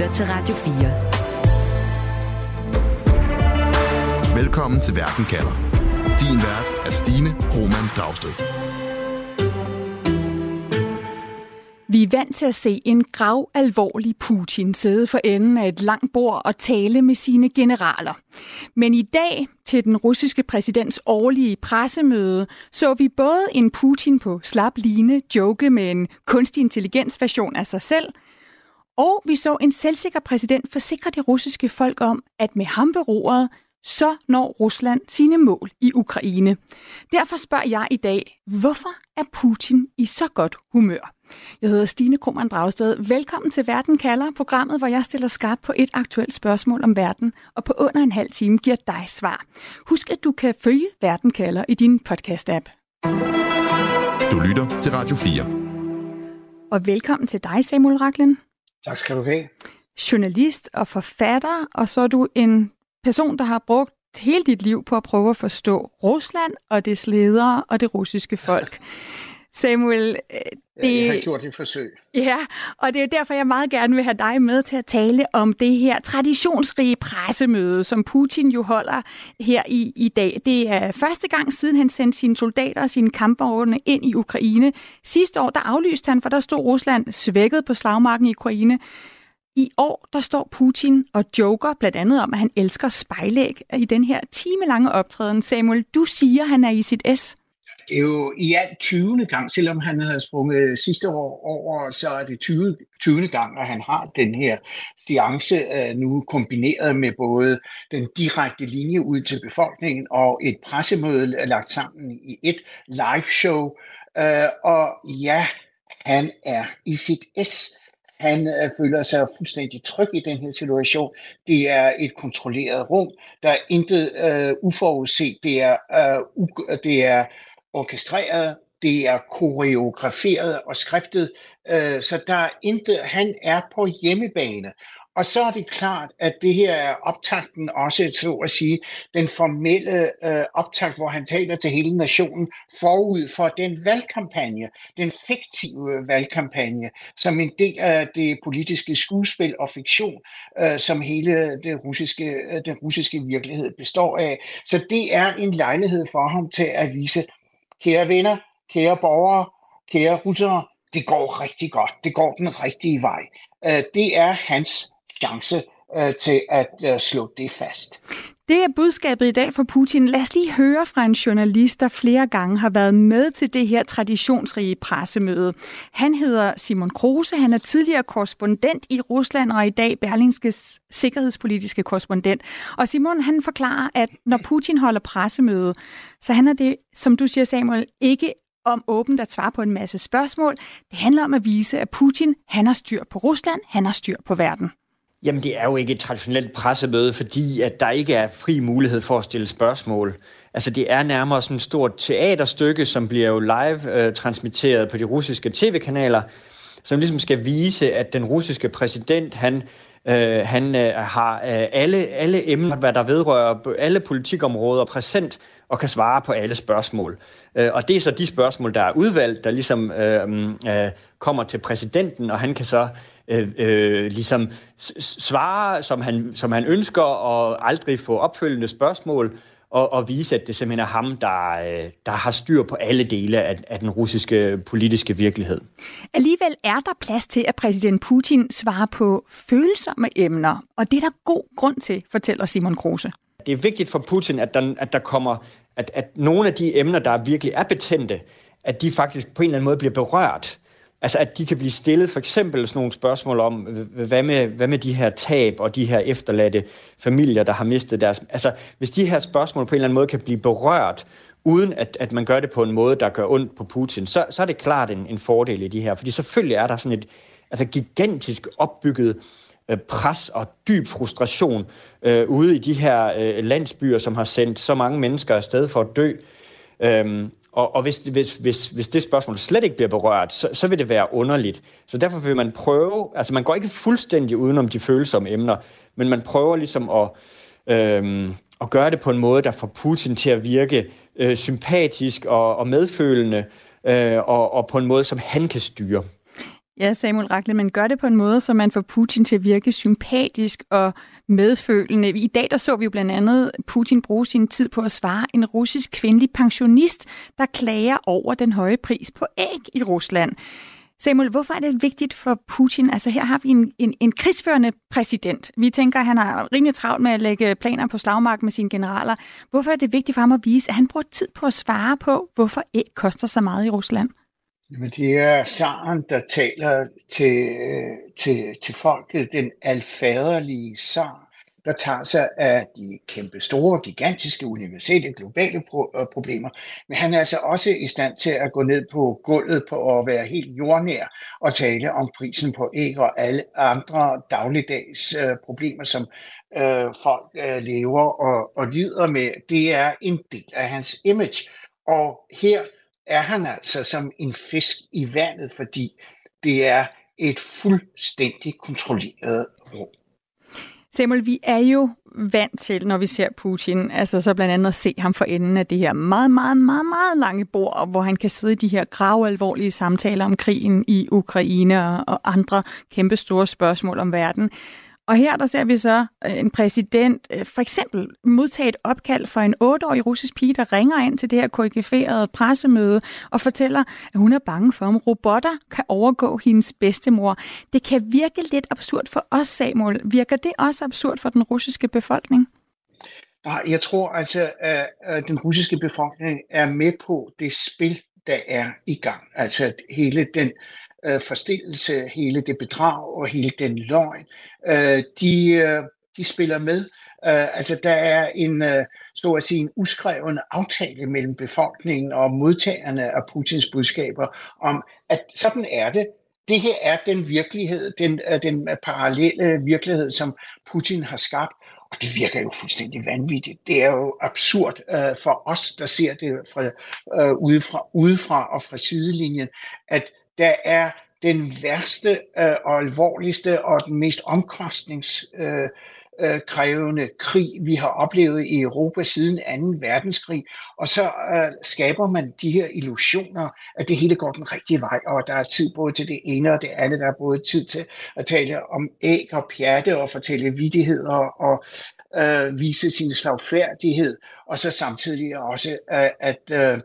lytter til Radio 4. Velkommen til Verden kalder. Din vært er Stine Roman Dragsted. Vi er vant til at se en grav alvorlig Putin sidde for enden af et langt bord og tale med sine generaler. Men i dag, til den russiske præsidents årlige pressemøde, så vi både en Putin på slap line joke med en kunstig intelligens version af sig selv, og vi så en selvsikker præsident forsikre det russiske folk om, at med ham ved roret, så når Rusland sine mål i Ukraine. Derfor spørger jeg i dag, hvorfor er Putin i så godt humør? Jeg hedder Stine Krohmann Dragsted. Velkommen til Verden kalder, programmet, hvor jeg stiller skarp på et aktuelt spørgsmål om verden, og på under en halv time giver dig svar. Husk, at du kan følge Verden kalder i din podcast-app. Du lytter til Radio 4. Og velkommen til dig, Samuel Raklen. Tak skal du have. Journalist og forfatter, og så er du en person, der har brugt hele dit liv på at prøve at forstå Rusland og dets ledere og det russiske folk. Samuel, det... Jeg har gjort et forsøg. Ja, og det er jo derfor, jeg meget gerne vil have dig med til at tale om det her traditionsrige pressemøde, som Putin jo holder her i, i dag. Det er første gang siden han sendte sine soldater og sine kampvogne ind i Ukraine. Sidste år, der aflyste han, for der stod Rusland svækket på slagmarken i Ukraine. I år, der står Putin og joker blandt andet om, at han elsker spejlæg i den her timelange optræden. Samuel, du siger, at han er i sit S. Det er jo i alt 20. gang, selvom han havde sprunget sidste år over, så er det 20. 20. gang, at han har den her seance øh, nu kombineret med både den direkte linje ud til befolkningen og et pressemøde lagt sammen i et live show. Øh, og ja, han er i sit S. Han øh, føler sig fuldstændig tryg i den her situation. Det er et kontrolleret rum. Der er intet uh, uforudset. Det er, uh, u- det er orkestreret, det er koreograferet og skriftet, øh, så der er intet, han er på hjemmebane. Og så er det klart, at det her er optakten også, så at sige, den formelle øh, optakt, hvor han taler til hele nationen forud for den valgkampagne, den fiktive valgkampagne, som en del af det politiske skuespil og fiktion, øh, som hele det russiske, øh, den russiske virkelighed består af. Så det er en lejlighed for ham til at vise, kære venner, kære borgere, kære russere, det går rigtig godt. Det går den rigtige vej. Øh, det er hans chance øh, til at øh, slå det fast. Det er budskabet i dag fra Putin. Lad os lige høre fra en journalist, der flere gange har været med til det her traditionsrige pressemøde. Han hedder Simon Kruse. Han er tidligere korrespondent i Rusland og i dag Berlingskes sikkerhedspolitiske korrespondent. Og Simon han forklarer, at når Putin holder pressemøde, så handler det, som du siger Samuel, ikke om åbent at svare på en masse spørgsmål. Det handler om at vise, at Putin han har styr på Rusland, han har styr på verden. Jamen, det er jo ikke et traditionelt pressemøde, fordi at der ikke er fri mulighed for at stille spørgsmål. Altså, det er nærmere sådan et stort teaterstykke, som bliver jo live øh, transmitteret på de russiske tv-kanaler, som ligesom skal vise, at den russiske præsident, han Øh, han øh, har øh, alle, alle emner, hvad der vedrører alle politikområder præsent og kan svare på alle spørgsmål. Øh, og det er så de spørgsmål, der er udvalgt, der ligesom øh, øh, kommer til præsidenten, og han kan så øh, øh, ligesom svare, som han, som han ønsker, og aldrig få opfølgende spørgsmål, og, og vise, at det simpelthen er ham, der, øh, der har styr på alle dele af, af den russiske politiske virkelighed. Alligevel er der plads til, at præsident Putin svarer på følsomme emner, og det er der god grund til, fortæller Simon Kruse. Det er vigtigt for Putin, at der, at der kommer, at, at nogle af de emner, der virkelig er betændte, at de faktisk på en eller anden måde bliver berørt. Altså at de kan blive stillet for eksempel sådan nogle spørgsmål om, hvad med, hvad med de her tab og de her efterladte familier, der har mistet deres... Altså hvis de her spørgsmål på en eller anden måde kan blive berørt, uden at, at man gør det på en måde, der gør ondt på Putin, så, så er det klart en, en fordel i de her. Fordi selvfølgelig er der sådan et altså gigantisk opbygget øh, pres og dyb frustration øh, ude i de her øh, landsbyer, som har sendt så mange mennesker afsted for at dø. Øhm, og, og hvis, hvis, hvis, hvis det spørgsmål slet ikke bliver berørt, så, så vil det være underligt. Så derfor vil man prøve, altså man går ikke fuldstændig udenom de følsomme emner, men man prøver ligesom at, øhm, at gøre det på en måde, der får Putin til at virke øh, sympatisk og, og medfølende, øh, og, og på en måde, som han kan styre. Ja, Samuel Rakle, man gør det på en måde, så man får Putin til at virke sympatisk og medfølende. I dag der så vi jo blandt andet Putin bruge sin tid på at svare en russisk kvindelig pensionist, der klager over den høje pris på æg i Rusland. Samuel, hvorfor er det vigtigt for Putin? Altså her har vi en, en, en krigsførende præsident. Vi tænker, at han har rimelig travlt med at lægge planer på slagmark med sine generaler. Hvorfor er det vigtigt for ham at vise, at han bruger tid på at svare på, hvorfor æg koster så meget i Rusland? Men det er Saren, der taler til, øh, til, til folket, den alfaderlige sang, der tager sig af de kæmpe store, gigantiske, universelle, globale pro- øh, problemer. Men han er altså også i stand til at gå ned på gulvet på at være helt jordnær og tale om prisen på æg og alle andre dagligdags øh, problemer, som øh, folk øh, lever og, og lider med. Det er en del af hans image. Og her er han altså som en fisk i vandet, fordi det er et fuldstændig kontrolleret rum. Samuel, vi er jo vant til, når vi ser Putin, altså så blandt andet at se ham for enden af det her meget, meget, meget, meget lange bord, hvor han kan sidde i de her gravalvorlige samtaler om krigen i Ukraine og andre kæmpe store spørgsmål om verden. Og her der ser vi så øh, en præsident øh, for eksempel modtage et opkald fra en 8-årig russisk pige, der ringer ind til det her koreograferede pressemøde og fortæller, at hun er bange for, om robotter kan overgå hendes bedstemor. Det kan virke lidt absurd for os, Samuel. Virker det også absurd for den russiske befolkning? Nej, jeg tror altså, at den russiske befolkning er med på det spil, der er i gang. Altså hele den øh, forstillelse, hele det bedrag og hele den løgn, øh, de, øh, de spiller med. Øh, altså der er en, øh, så at sige, en uskreven aftale mellem befolkningen og modtagerne af Putins budskaber om, at sådan er det. Det her er den virkelighed, den, øh, den parallelle virkelighed, som Putin har skabt. Og det virker jo fuldstændig vanvittigt. Det er jo absurd øh, for os, der ser det fra, øh, udefra, udefra og fra sidelinjen, at der er den værste øh, og alvorligste og den mest omkostningskrævende øh, øh, krævende krig, vi har oplevet i Europa siden 2. verdenskrig. Og så øh, skaber man de her illusioner, at det hele går den rigtige vej, og der er tid både til det ene og det andet. Der er både tid til at tale om æg og pjatte og fortælle vidigheder og øh, vise sin slagfærdighed, og så samtidig også, øh, at øh,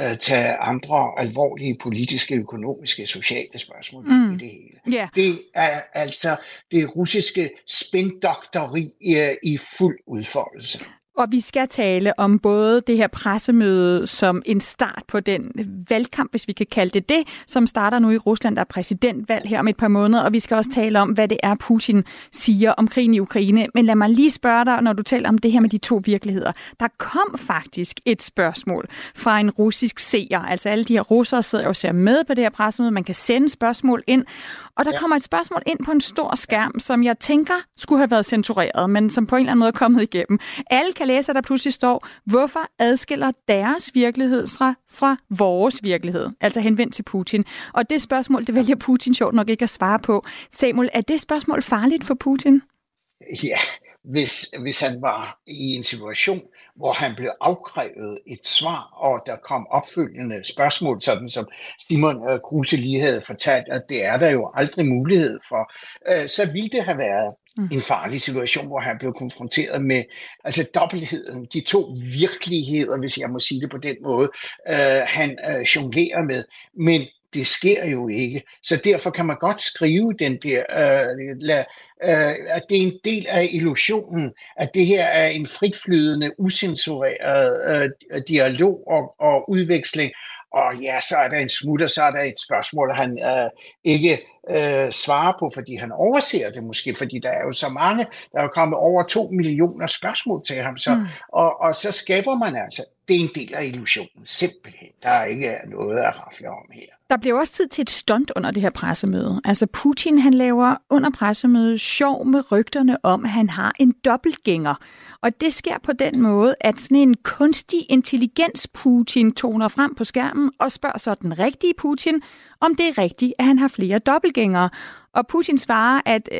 øh, tage andre alvorlige politiske, økonomiske, sociale spørgsmål mm. i det hele. Yeah. Det er altså det russiske spindokteri i, i fuld udfoldelse. Og vi skal tale om både det her pressemøde som en start på den valgkamp, hvis vi kan kalde det det, som starter nu i Rusland. Der er præsidentvalg her om et par måneder, og vi skal også tale om, hvad det er, Putin siger om krigen i Ukraine. Men lad mig lige spørge dig, når du taler om det her med de to virkeligheder. Der kom faktisk et spørgsmål fra en russisk seer. Altså alle de her russere sidder og ser med på det her pressemøde. Man kan sende spørgsmål ind, og der ja. kommer et spørgsmål ind på en stor skærm, som jeg tænker skulle have været censureret, men som på en eller anden måde er kommet igennem. Alle kan læse, at der pludselig står, hvorfor adskiller deres virkelighed fra, fra vores virkelighed? Altså henvendt til Putin. Og det spørgsmål, det vælger Putin sjovt nok ikke at svare på. Samuel, er det spørgsmål farligt for Putin? Ja, hvis, hvis han var i en situation, hvor han blev afkrævet et svar, og der kom opfølgende spørgsmål, sådan som Simon øh, Kruse lige havde fortalt, at det er der jo aldrig mulighed for, øh, så ville det have været mm. en farlig situation, hvor han blev konfronteret med altså dobbeltheden, de to virkeligheder, hvis jeg må sige det på den måde, øh, han øh, jonglerer med. Men det sker jo ikke. Så derfor kan man godt skrive den der, øh, la, øh, at det er en del af illusionen, at det her er en fritflydende, usensureret øh, dialog og, og udveksling, og ja, så er der en smutter, så er der et spørgsmål, han øh, ikke øh, svarer på, fordi han overser det måske, fordi der er jo så mange, der er kommet over to millioner spørgsmål til ham, så, mm. og, og så skaber man altså, det er en del af illusionen, simpelthen. Der er ikke noget at rafle om her. Der bliver også tid til et stunt under det her pressemøde. Altså Putin, han laver under pressemødet sjov med rygterne om, at han har en dobbeltgænger. Og det sker på den måde, at sådan en kunstig intelligens Putin toner frem på skærmen og spørger så den rigtige Putin, om det er rigtigt, at han har flere dobbeltgængere. Og Putin svarer, at øh,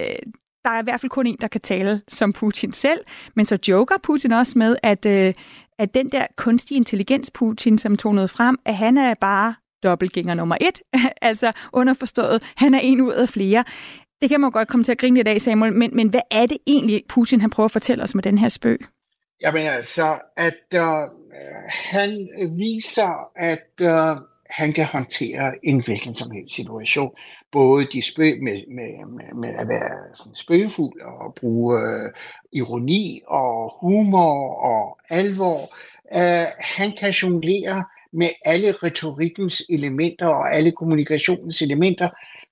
der er i hvert fald kun en, der kan tale som Putin selv. Men så joker Putin også med, at, øh, at den der kunstige intelligens Putin, som tonede frem, at han er bare dobbeltgænger nummer et. altså underforstået, han er en ud af flere. Det kan man godt komme til at grine lidt af, Samuel, men, men hvad er det egentlig, Putin han prøver at fortælle os med den her spøg? Jamen altså, at øh, han viser, at øh, han kan håndtere en hvilken som helst situation. Både de spøg med, med, med, med at være sådan spøgefuld og bruge øh, ironi og humor og alvor. Uh, han kan jonglere med alle retorikkens elementer og alle kommunikationens elementer,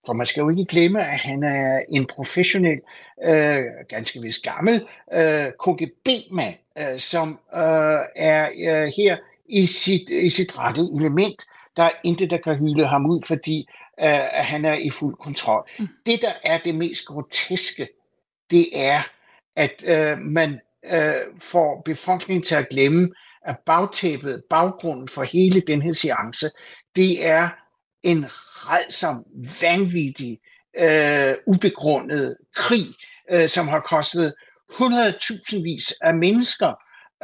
for man skal jo ikke glemme, at han er en professionel, øh, ganske vist gammel øh, KGB-mand, øh, som øh, er øh, her i sit, i sit rette element. Der er intet, der kan hylde ham ud, fordi øh, han er i fuld kontrol. Mm. Det, der er det mest groteske, det er, at øh, man øh, får befolkningen til at glemme, at bagtæppet, baggrunden for hele den her seance, det er en redsom, vanvittig, øh, ubegrundet krig, øh, som har kostet 100.000 vis af mennesker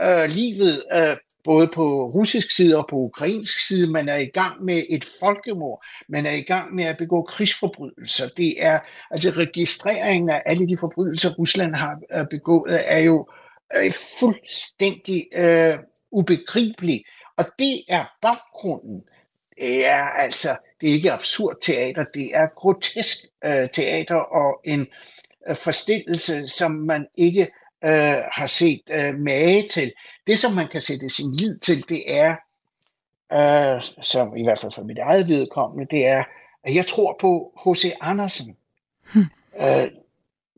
øh, livet, øh, både på russisk side og på ukrainsk side. Man er i gang med et folkemord. Man er i gang med at begå krigsforbrydelser. Det er altså registreringen af alle de forbrydelser, Rusland har øh, begået, er jo øh, fuldstændig øh, ubegribelig. Og det er baggrunden. Det er altså, det er ikke absurd teater, det er grotesk øh, teater og en øh, forstillelse, som man ikke øh, har set øh, mage til. Det, som man kan sætte sin lid til, det er, øh, som i hvert fald for mit eget vedkommende, det er, at jeg tror på H.C. Andersen. Hmm. Øh,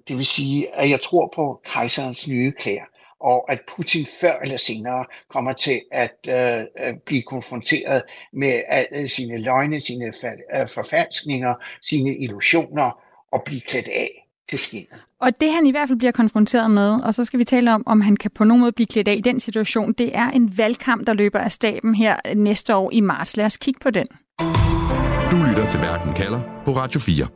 det vil sige, at jeg tror på kejserens nye klæder og at Putin før eller senere kommer til at øh, blive konfronteret med alle sine løgne, sine øh, forfalskninger, sine illusioner og blive klædt af til skinnet. Og det han i hvert fald bliver konfronteret med, og så skal vi tale om, om han kan på nogen måde blive klædt af i den situation, det er en valgkamp, der løber af staben her næste år i marts. Lad os kigge på den. Du lytter til Verden kalder på Radio 4.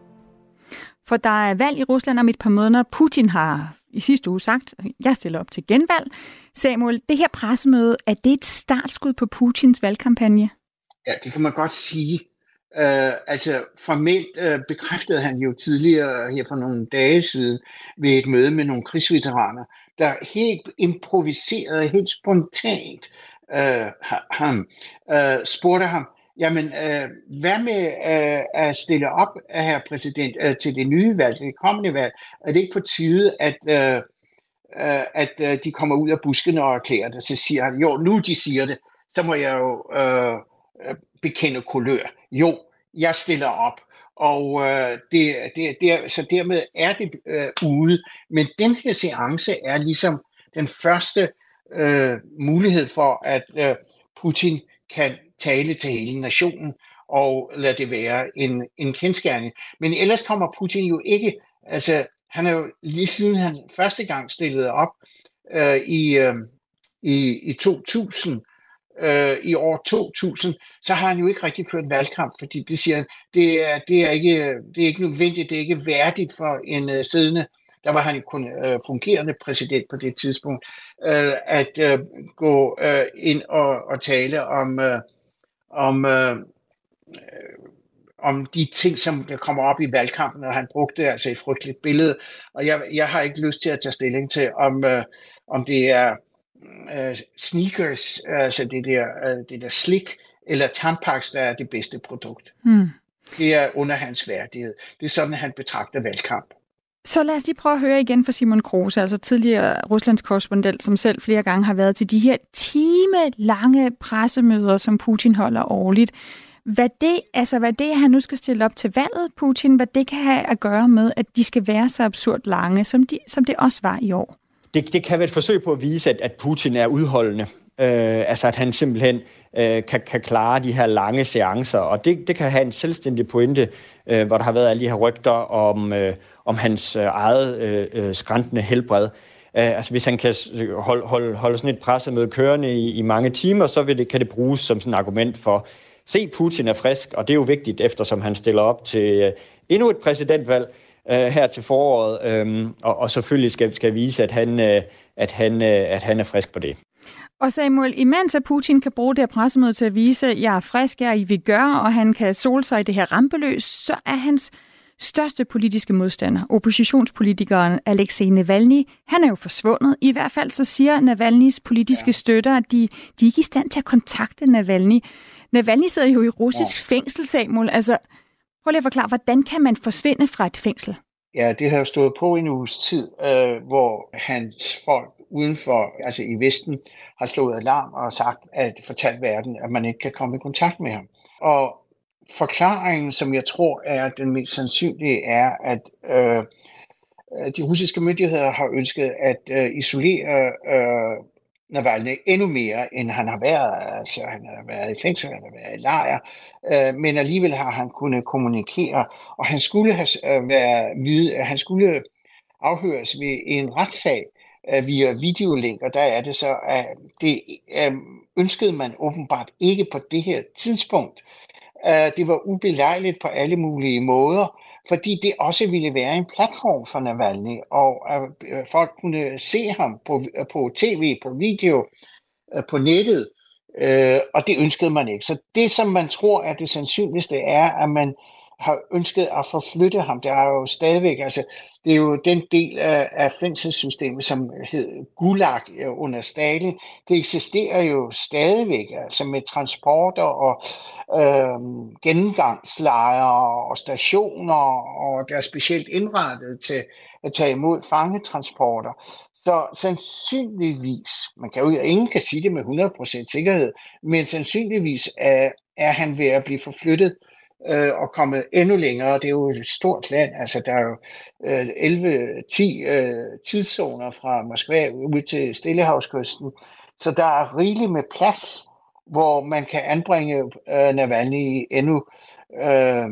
For der er valg i Rusland om et par måneder. Putin har i sidste uge sagt, jeg stiller op til genvalg. Samuel, det her pressemøde, er det et startskud på Putins valgkampagne? Ja, det kan man godt sige. Uh, altså formelt uh, bekræftede han jo tidligere her for nogle dage siden ved et møde med nogle krigsveteraner, der helt improviseret, helt spontant uh, ham, uh, spurgte ham, jamen øh, hvad med øh, at stille op, øh, her præsident, øh, til det nye valg, det kommende valg? Er det ikke på tide, at, øh, øh, at øh, de kommer ud af buskene og erklærer det? Så siger han, jo, nu de siger det, så må jeg jo øh, øh bekende kulør. Jo, jeg stiller op. Og øh, det, det, det, så dermed er det øh, ude. Men den her seance er ligesom den første øh, mulighed for, at øh, Putin kan tale til hele nationen og lade det være en, en kendskærning. Men ellers kommer Putin jo ikke, altså han er jo lige siden han første gang stillede op øh, i, øh, i, i 2000, øh, i år 2000, så har han jo ikke rigtig ført valgkamp, fordi det siger han, det er, det er, ikke, det er ikke nødvendigt, det er ikke værdigt for en øh, siddende, der var han kun øh, fungerende præsident på det tidspunkt, øh, at øh, gå øh, ind og, og tale om, øh, om, øh, om de ting, som der kommer op i valgkampen, og han brugte altså et frygteligt billede, og jeg, jeg har ikke lyst til at tage stilling til, om, øh, om det er øh, sneakers, altså det der, øh, det der slik, eller Tampax, der er det bedste produkt. Mm. Det er under hans værdighed. Det er sådan, han betragter valgkamp. Så lad os lige prøve at høre igen fra Simon Kruse, altså tidligere Ruslands korrespondent, som selv flere gange har været til de her time-lange pressemøder, som Putin holder årligt. Hvad det, altså hvad det, han nu skal stille op til valget, Putin, hvad det kan have at gøre med, at de skal være så absurd lange, som, de, som det også var i år? Det, det kan være et forsøg på at vise, at, at Putin er udholdende. Øh, altså at han simpelthen øh, kan, kan klare de her lange seancer, og det, det kan have en selvstændig pointe, øh, hvor der har været alle de her rygter om, øh, om hans øh, eget øh, øh skræntende helbred. Uh, altså hvis han kan holde, øh, holde, holde sådan et pressemøde kørende i, i mange timer, så vil det, kan det bruges som sådan et argument for, se Putin er frisk, og det er jo vigtigt, eftersom han stiller op til øh, endnu et præsidentvalg, øh, her til foråret, øh, og, og selvfølgelig skal, skal vise, at han, øh, at, han, øh, at han er frisk på det. Og Samuel, imens at Putin kan bruge det her pressemøde til at vise, at jeg er frisk, jeg er i vigør, og han kan sole sig i det her rampeløs, så er hans største politiske modstander, oppositionspolitikeren Alexei Navalny, han er jo forsvundet. I hvert fald så siger Navalnys politiske ja. støtter, at de, de er ikke i stand til at kontakte Navalny. Navalny sidder jo i russisk ja. fængsel, Samuel. Altså, prøv lige at forklare, hvordan kan man forsvinde fra et fængsel? Ja, det har stået på en uges tid, øh, hvor hans folk udenfor, altså i Vesten, har slået alarm og sagt, at fortalt verden, at man ikke kan komme i kontakt med ham. Og forklaringen, som jeg tror er den mest sandsynlige, er, at øh, de russiske myndigheder har ønsket at øh, isolere øh, Navalny endnu mere, end han har været. Altså, han har været i fængsel, han har været i lejr, øh, men alligevel har han kunnet kommunikere, og han skulle have øh, været vide, han skulle afhøres ved en retssag øh, via videolink, og der er det så, at det øh, ønskede man åbenbart ikke på det her tidspunkt. Øh, det var ubelejligt på alle mulige måder, fordi det også ville være en platform for Navalny, og at øh, folk kunne se ham på, øh, på tv, på video, øh, på nettet, øh, og det ønskede man ikke. Så det, som man tror er det sandsynligste, er, at man har ønsket at forflytte ham. Det er jo stadigvæk, altså, det er jo den del af, af fængselssystemet, som hed Gulag øh, under Stalin. Det eksisterer jo stadigvæk, altså med transporter og øh, gennemgangslejre og stationer, og der er specielt indrettet til at tage imod fangetransporter. Så sandsynligvis, man kan jo ingen kan sige det med 100% sikkerhed, men sandsynligvis er, er han ved at blive forflyttet øh, og kommet endnu længere. Det er jo et stort land, altså der er jo øh, 11-10 øh, tidszoner fra Moskva ud til Stillehavskysten, så der er rigeligt med plads, hvor man kan anbringe øh, Navalny endnu øh,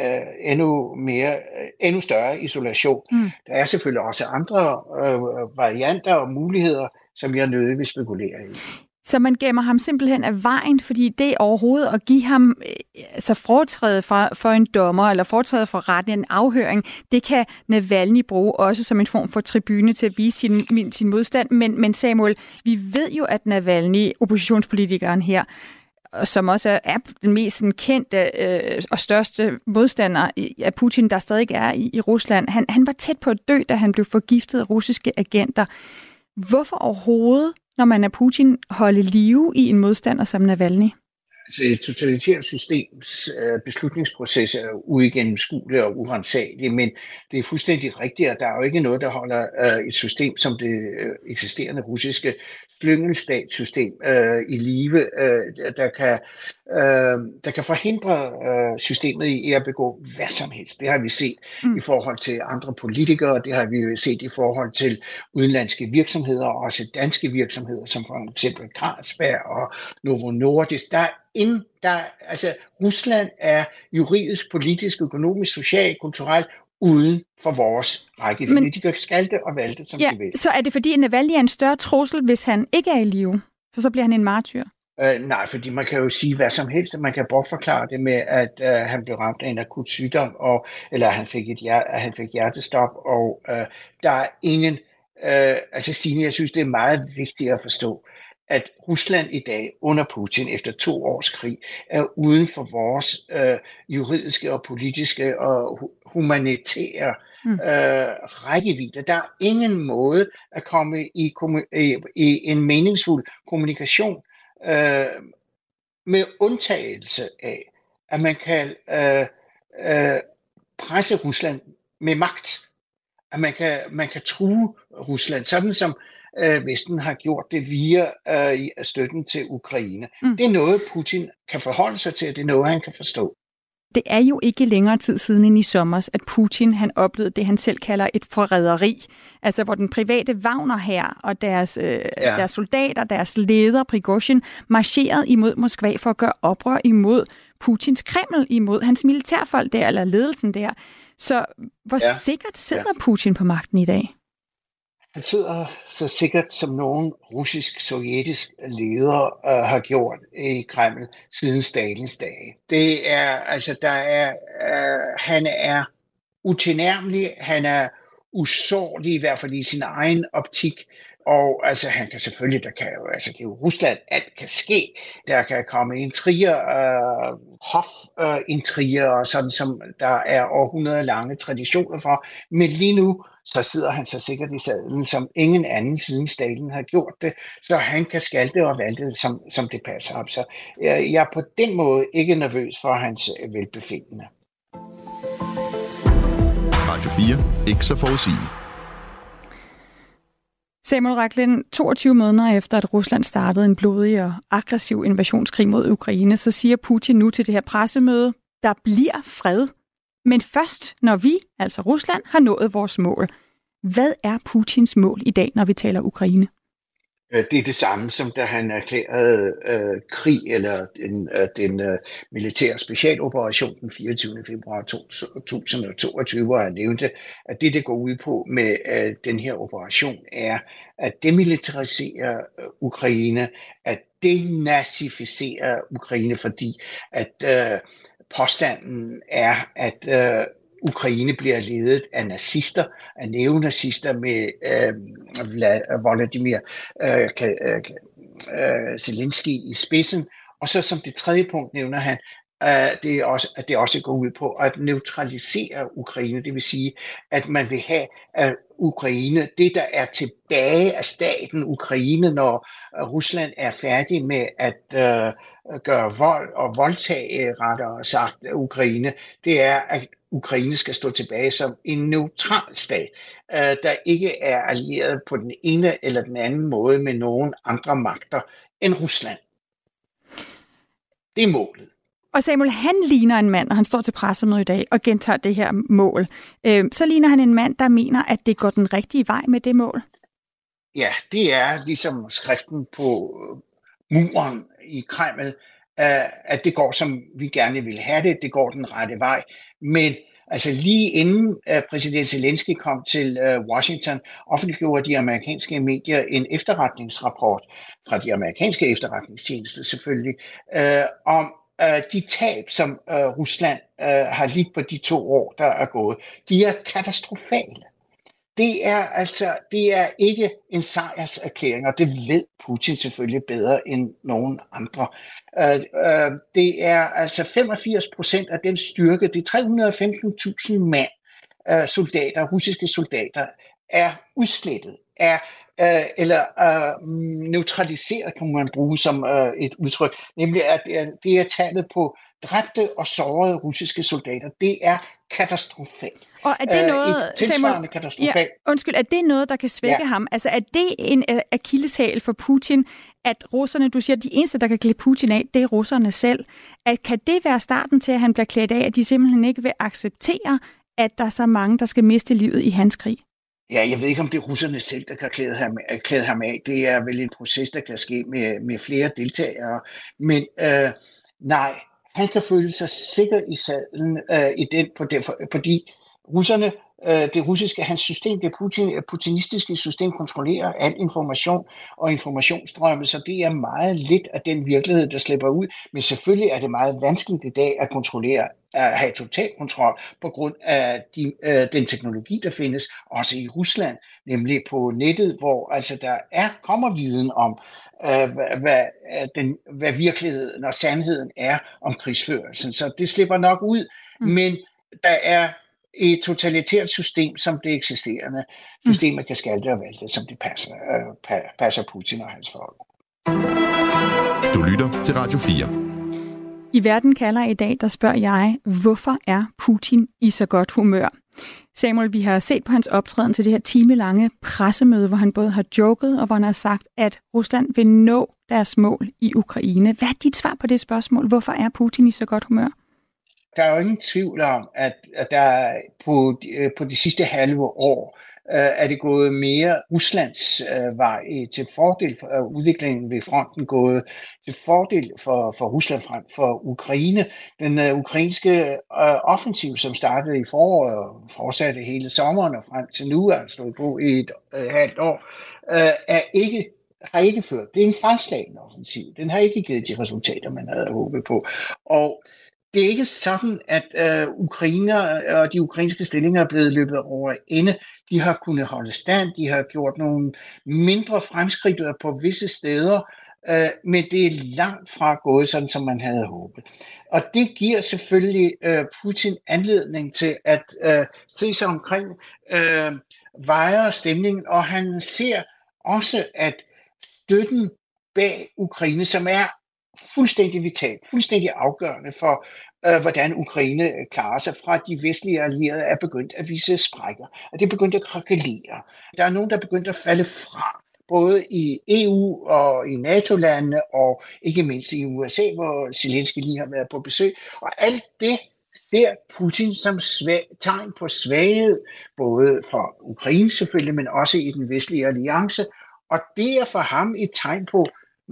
øh, endnu mere, endnu større isolation. Mm. Der er selvfølgelig også andre øh, varianter og muligheder, som jeg nødig spekulere i. Så man gemmer ham simpelthen af vejen, fordi det overhovedet at give ham øh, altså foretræde for, for en dommer, eller foretræde for retten en afhøring, det kan Navalny bruge også som en form for tribune til at vise sin, sin modstand. Men, men Samuel, vi ved jo, at Navalny, oppositionspolitikeren her, som også er den mest kendte øh, og største modstander af Putin, der stadig er i, i Rusland, han, han var tæt på at dø, da han blev forgiftet af russiske agenter. Hvorfor overhovedet når man er Putin, holde live i en modstander som Navalny? Altså et totalitært systems øh, beslutningsproces er uigennemskuelig og urensagelig, men det er fuldstændig rigtigt, at der er jo ikke noget, der holder øh, et system som det øh, eksisterende russiske slyngelstatssystem i live, der, kan, der kan forhindre systemet i at begå hvad som helst. Det har vi set mm. i forhold til andre politikere, det har vi set i forhold til udenlandske virksomheder, og også danske virksomheder, som for eksempel Carlsberg og Novo Nordisk. Der er ind, der, altså Rusland er juridisk, politisk, økonomisk, socialt, kulturelt uden for vores række. Men, de kan skalte og valte, som ja, de vil. Så er det fordi, Navalny er en større trussel, hvis han ikke er i live? For så bliver han en martyr? Uh, nej, fordi man kan jo sige hvad som helst. Man kan bortforklare det med, at uh, han blev ramt af en akut sygdom, og, eller han fik, et hjerte, han fik hjertestop, og uh, der er ingen... Uh, altså Stine, jeg synes, det er meget vigtigt at forstå, at Rusland i dag under Putin efter to års krig er uden for vores øh, juridiske og politiske og humanitære mm. øh, rækkevidde. Der er ingen måde at komme i, i, i en meningsfuld kommunikation øh, med undtagelse af, at man kan øh, øh, presse Rusland med magt. At man kan, man kan true Rusland, sådan som øh, Vesten har gjort det via øh, støtten til Ukraine. Mm. Det er noget, Putin kan forholde sig til, og det er noget, han kan forstå. Det er jo ikke længere tid siden end i sommer, at Putin han oplevede det, han selv kalder et forræderi. Altså hvor den private Wagner her og deres, øh, ja. deres soldater, deres leder Prigozhin, marcherede imod Moskva for at gøre oprør imod Putins Kreml, imod hans militærfolk der, eller ledelsen der. Så hvor ja. sikkert sidder ja. Putin på magten i dag? Han sidder så sikkert som nogen russisk-sovjetisk leder øh, har gjort i Kreml siden Stalins dage. Det er, altså, der er, øh, han er utilnærmelig, han er usårlig, i hvert fald i sin egen optik, Og altså, han kan selvfølgelig, der kan jo, altså, det er jo Rusland, alt kan ske. Der kan komme intriger, øh, hofintriger, øh, og sådan som der er århundrede lange traditioner for. Men lige nu, så sidder han så sikkert i sadlen, som ingen anden siden Stalin har gjort det, så han kan skalte og valte, som, som det passer ham. Så jeg, jeg er på den måde ikke nervøs for hans velbefindende. Radio 4. Ikke så forudsigende. Samuel Raklin, 22 måneder efter, at Rusland startede en blodig og aggressiv invasionskrig mod Ukraine, så siger Putin nu til det her pressemøde, der bliver fred, men først når vi, altså Rusland, har nået vores mål. Hvad er Putins mål i dag, når vi taler Ukraine? Øh, det er det samme, som da han erklærede øh, krig, eller den, øh, den øh, militære specialoperation den 24. februar 2022, hvor han nævnte, at det, det går ud på med øh, den her operation, er at demilitarisere øh, Ukraine, at denazificere Ukraine, fordi at øh, påstanden er, at øh, Ukraine bliver ledet af nazister, af neonazister med øh, Volodymyr øh, øh, øh, Zelensky i spidsen. Og så som det tredje punkt nævner han, øh, det, er også, at det også går ud på at neutralisere Ukraine, det vil sige, at man vil have at Ukraine, det der er tilbage af staten Ukraine, når Rusland er færdig med at øh, gøre vold og voldtage rettere sagt Ukraine, det er, at Ukraine skal stå tilbage som en neutral stat, øh, der ikke er allieret på den ene eller den anden måde med nogen andre magter end Rusland. Det er målet. Og Samuel, han ligner en mand, og han står til pressemøde i dag og gentager det her mål. Øh, så ligner han en mand, der mener, at det går den rigtige vej med det mål. Ja, det er ligesom skriften på muren i Kreml, øh, at det går, som vi gerne vil have det, det går den rette vej. Men altså lige inden øh, præsident Zelensky kom til øh, Washington, offentliggjorde de amerikanske medier en efterretningsrapport fra de amerikanske efterretningstjenester selvfølgelig, om de tab, som Rusland har lidt på de to år, der er gået. De er katastrofale det er altså det er ikke en sejrserklæring, og det ved Putin selvfølgelig bedre end nogen andre. Uh, det er altså 85 procent af den styrke, det 315.000 mand, uh, soldater, russiske soldater, er udslettet, er eller uh, neutraliseret, kan man bruge som et udtryk, nemlig at det er, det er tallet på dræbte og sårede russiske soldater. Det er katastrofalt. Og er det noget, uh, tilsvarende katastrofalt. Ja, undskyld, er det noget, der kan svække ja. ham? Altså er det en akilleshæl for Putin, at russerne, du siger, at de eneste, der kan klæde Putin af, det er russerne selv. At kan det være starten til, at han bliver klædt af, at de simpelthen ikke vil acceptere, at der er så mange, der skal miste livet i hans krig? Ja, jeg ved ikke, om det er russerne selv, der kan klæde ham, klæde ham af. Det er vel en proces, der kan ske med, med flere deltagere. Men øh, nej, han kan føle sig sikker i sadlen øh, i den, på den, for, fordi russerne, øh, det russiske, hans system, det Putin, putinistiske system kontrollerer al information og informationsstrømme, så det er meget lidt af den virkelighed, der slipper ud. Men selvfølgelig er det meget vanskeligt i dag at kontrollere at have total kontrol på grund af de, øh, den teknologi, der findes også i Rusland, nemlig på nettet, hvor altså der er kommer viden om, øh, hvad, hvad, den, hvad virkeligheden og sandheden er om krigsførelsen. Så det slipper nok ud, mm. men der er et totalitært system, som det eksisterende. Systemet kan skalte og valte, som det passer, øh, passer Putin og hans folk. Du lytter til Radio 4. I Verden kalder i dag, der spørger jeg, hvorfor er Putin i så godt humør? Samuel, vi har set på hans optræden til det her timelange pressemøde, hvor han både har joket og hvor han har sagt, at Rusland vil nå deres mål i Ukraine. Hvad er dit svar på det spørgsmål? Hvorfor er Putin i så godt humør? Der er jo ingen tvivl om, at, der på, øh, på de sidste halve år øh, Øh, er det gået mere Ruslands øh, vej øh, til fordel for øh, udviklingen ved fronten gået til fordel for, for Rusland frem for Ukraine. Den øh, ukrainske øh, offensiv, som startede i foråret og fortsatte hele sommeren og frem til nu, er altså stået på i et øh, halvt år, øh, er ikke har ikke ført. Det er en fejlslagen offensiv. Den har ikke givet de resultater, man havde håbet på. Og det er ikke sådan, at øh, ukrainer øh, og de ukrainske stillinger er blevet løbet over ende. De har kunnet holde stand, de har gjort nogle mindre fremskridt øh, på visse steder, øh, men det er langt fra gået sådan, som man havde håbet. Og det giver selvfølgelig øh, Putin anledning til at øh, se sig omkring, øh, vejer stemningen, og han ser også, at støtten bag Ukraine, som er fuldstændig vital, fuldstændig afgørende for, øh, hvordan Ukraine øh, klarer sig fra de vestlige allierede, er begyndt at vise sprækker. Og det er begyndt at krakelere. Der er nogen, der er begyndt at falde fra både i EU og i NATO-landene, og ikke mindst i USA, hvor Zelensky lige har været på besøg. Og alt det ser Putin som svag, tegn på svaghed, både for Ukraine selvfølgelig, men også i den vestlige alliance. Og det er for ham et tegn på,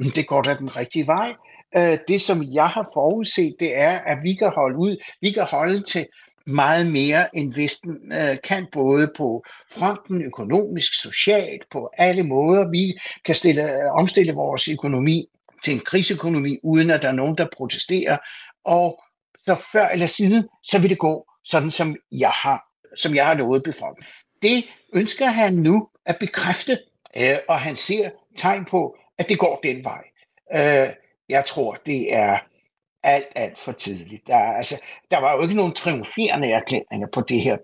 at det går da den rigtige vej. Øh, det, som jeg har forudset, det er, at vi kan holde ud, vi kan holde til meget mere end Vesten øh, kan, både på fronten, økonomisk, socialt, på alle måder. Vi kan stille, øh, omstille vores økonomi til en krigsøkonomi, uden at der er nogen, der protesterer. Og så før eller siden, så vil det gå sådan, som jeg har, som jeg har lovet befolkningen. Det ønsker han nu at bekræfte, øh, og han ser tegn på, at det går den vej. Øh, jeg tror, det er alt, alt for tidligt. Der, altså, der var jo ikke nogen triumferende erklæringer på det her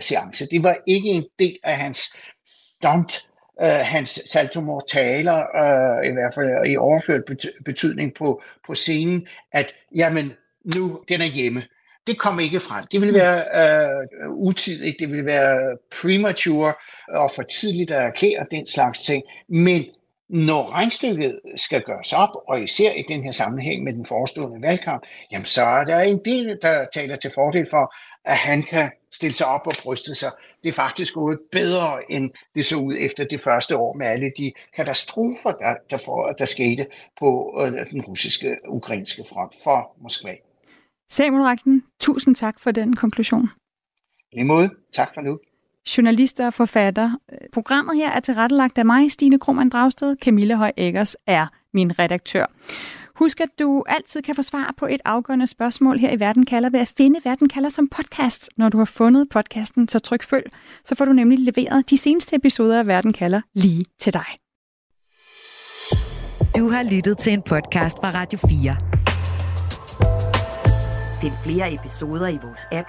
seance. Det var ikke en del af hans stunt, øh, hans salto mortaler, øh, i hvert fald i overført betydning på, på scenen, at jamen, nu den er hjemme. Det kom ikke frem. Det ville være øh, utidigt, det ville være premature og for tidligt at erklære den slags ting. Men når regnstykket skal gøres op, og især i den her sammenhæng med den forestående valgkamp, jamen så er der en del, der taler til fordel for, at han kan stille sig op og bryste sig. Det er faktisk gået bedre, end det så ud efter det første år med alle de katastrofer, der, der, for, der skete på øh, den russiske, ukrainske front for Moskva. Samuel Ragten, tusind tak for den konklusion. I måde, tak for nu journalister og forfatter. Programmet her er tilrettelagt af mig, Stine Krohmann Dragsted. Camilla Høj Eggers er min redaktør. Husk, at du altid kan få svar på et afgørende spørgsmål her i Verden kalder ved at finde Verden kalder som podcast. Når du har fundet podcasten, så tryk følg, så får du nemlig leveret de seneste episoder af Verden kalder lige til dig. Du har lyttet til en podcast fra Radio 4. Find flere episoder i vores app,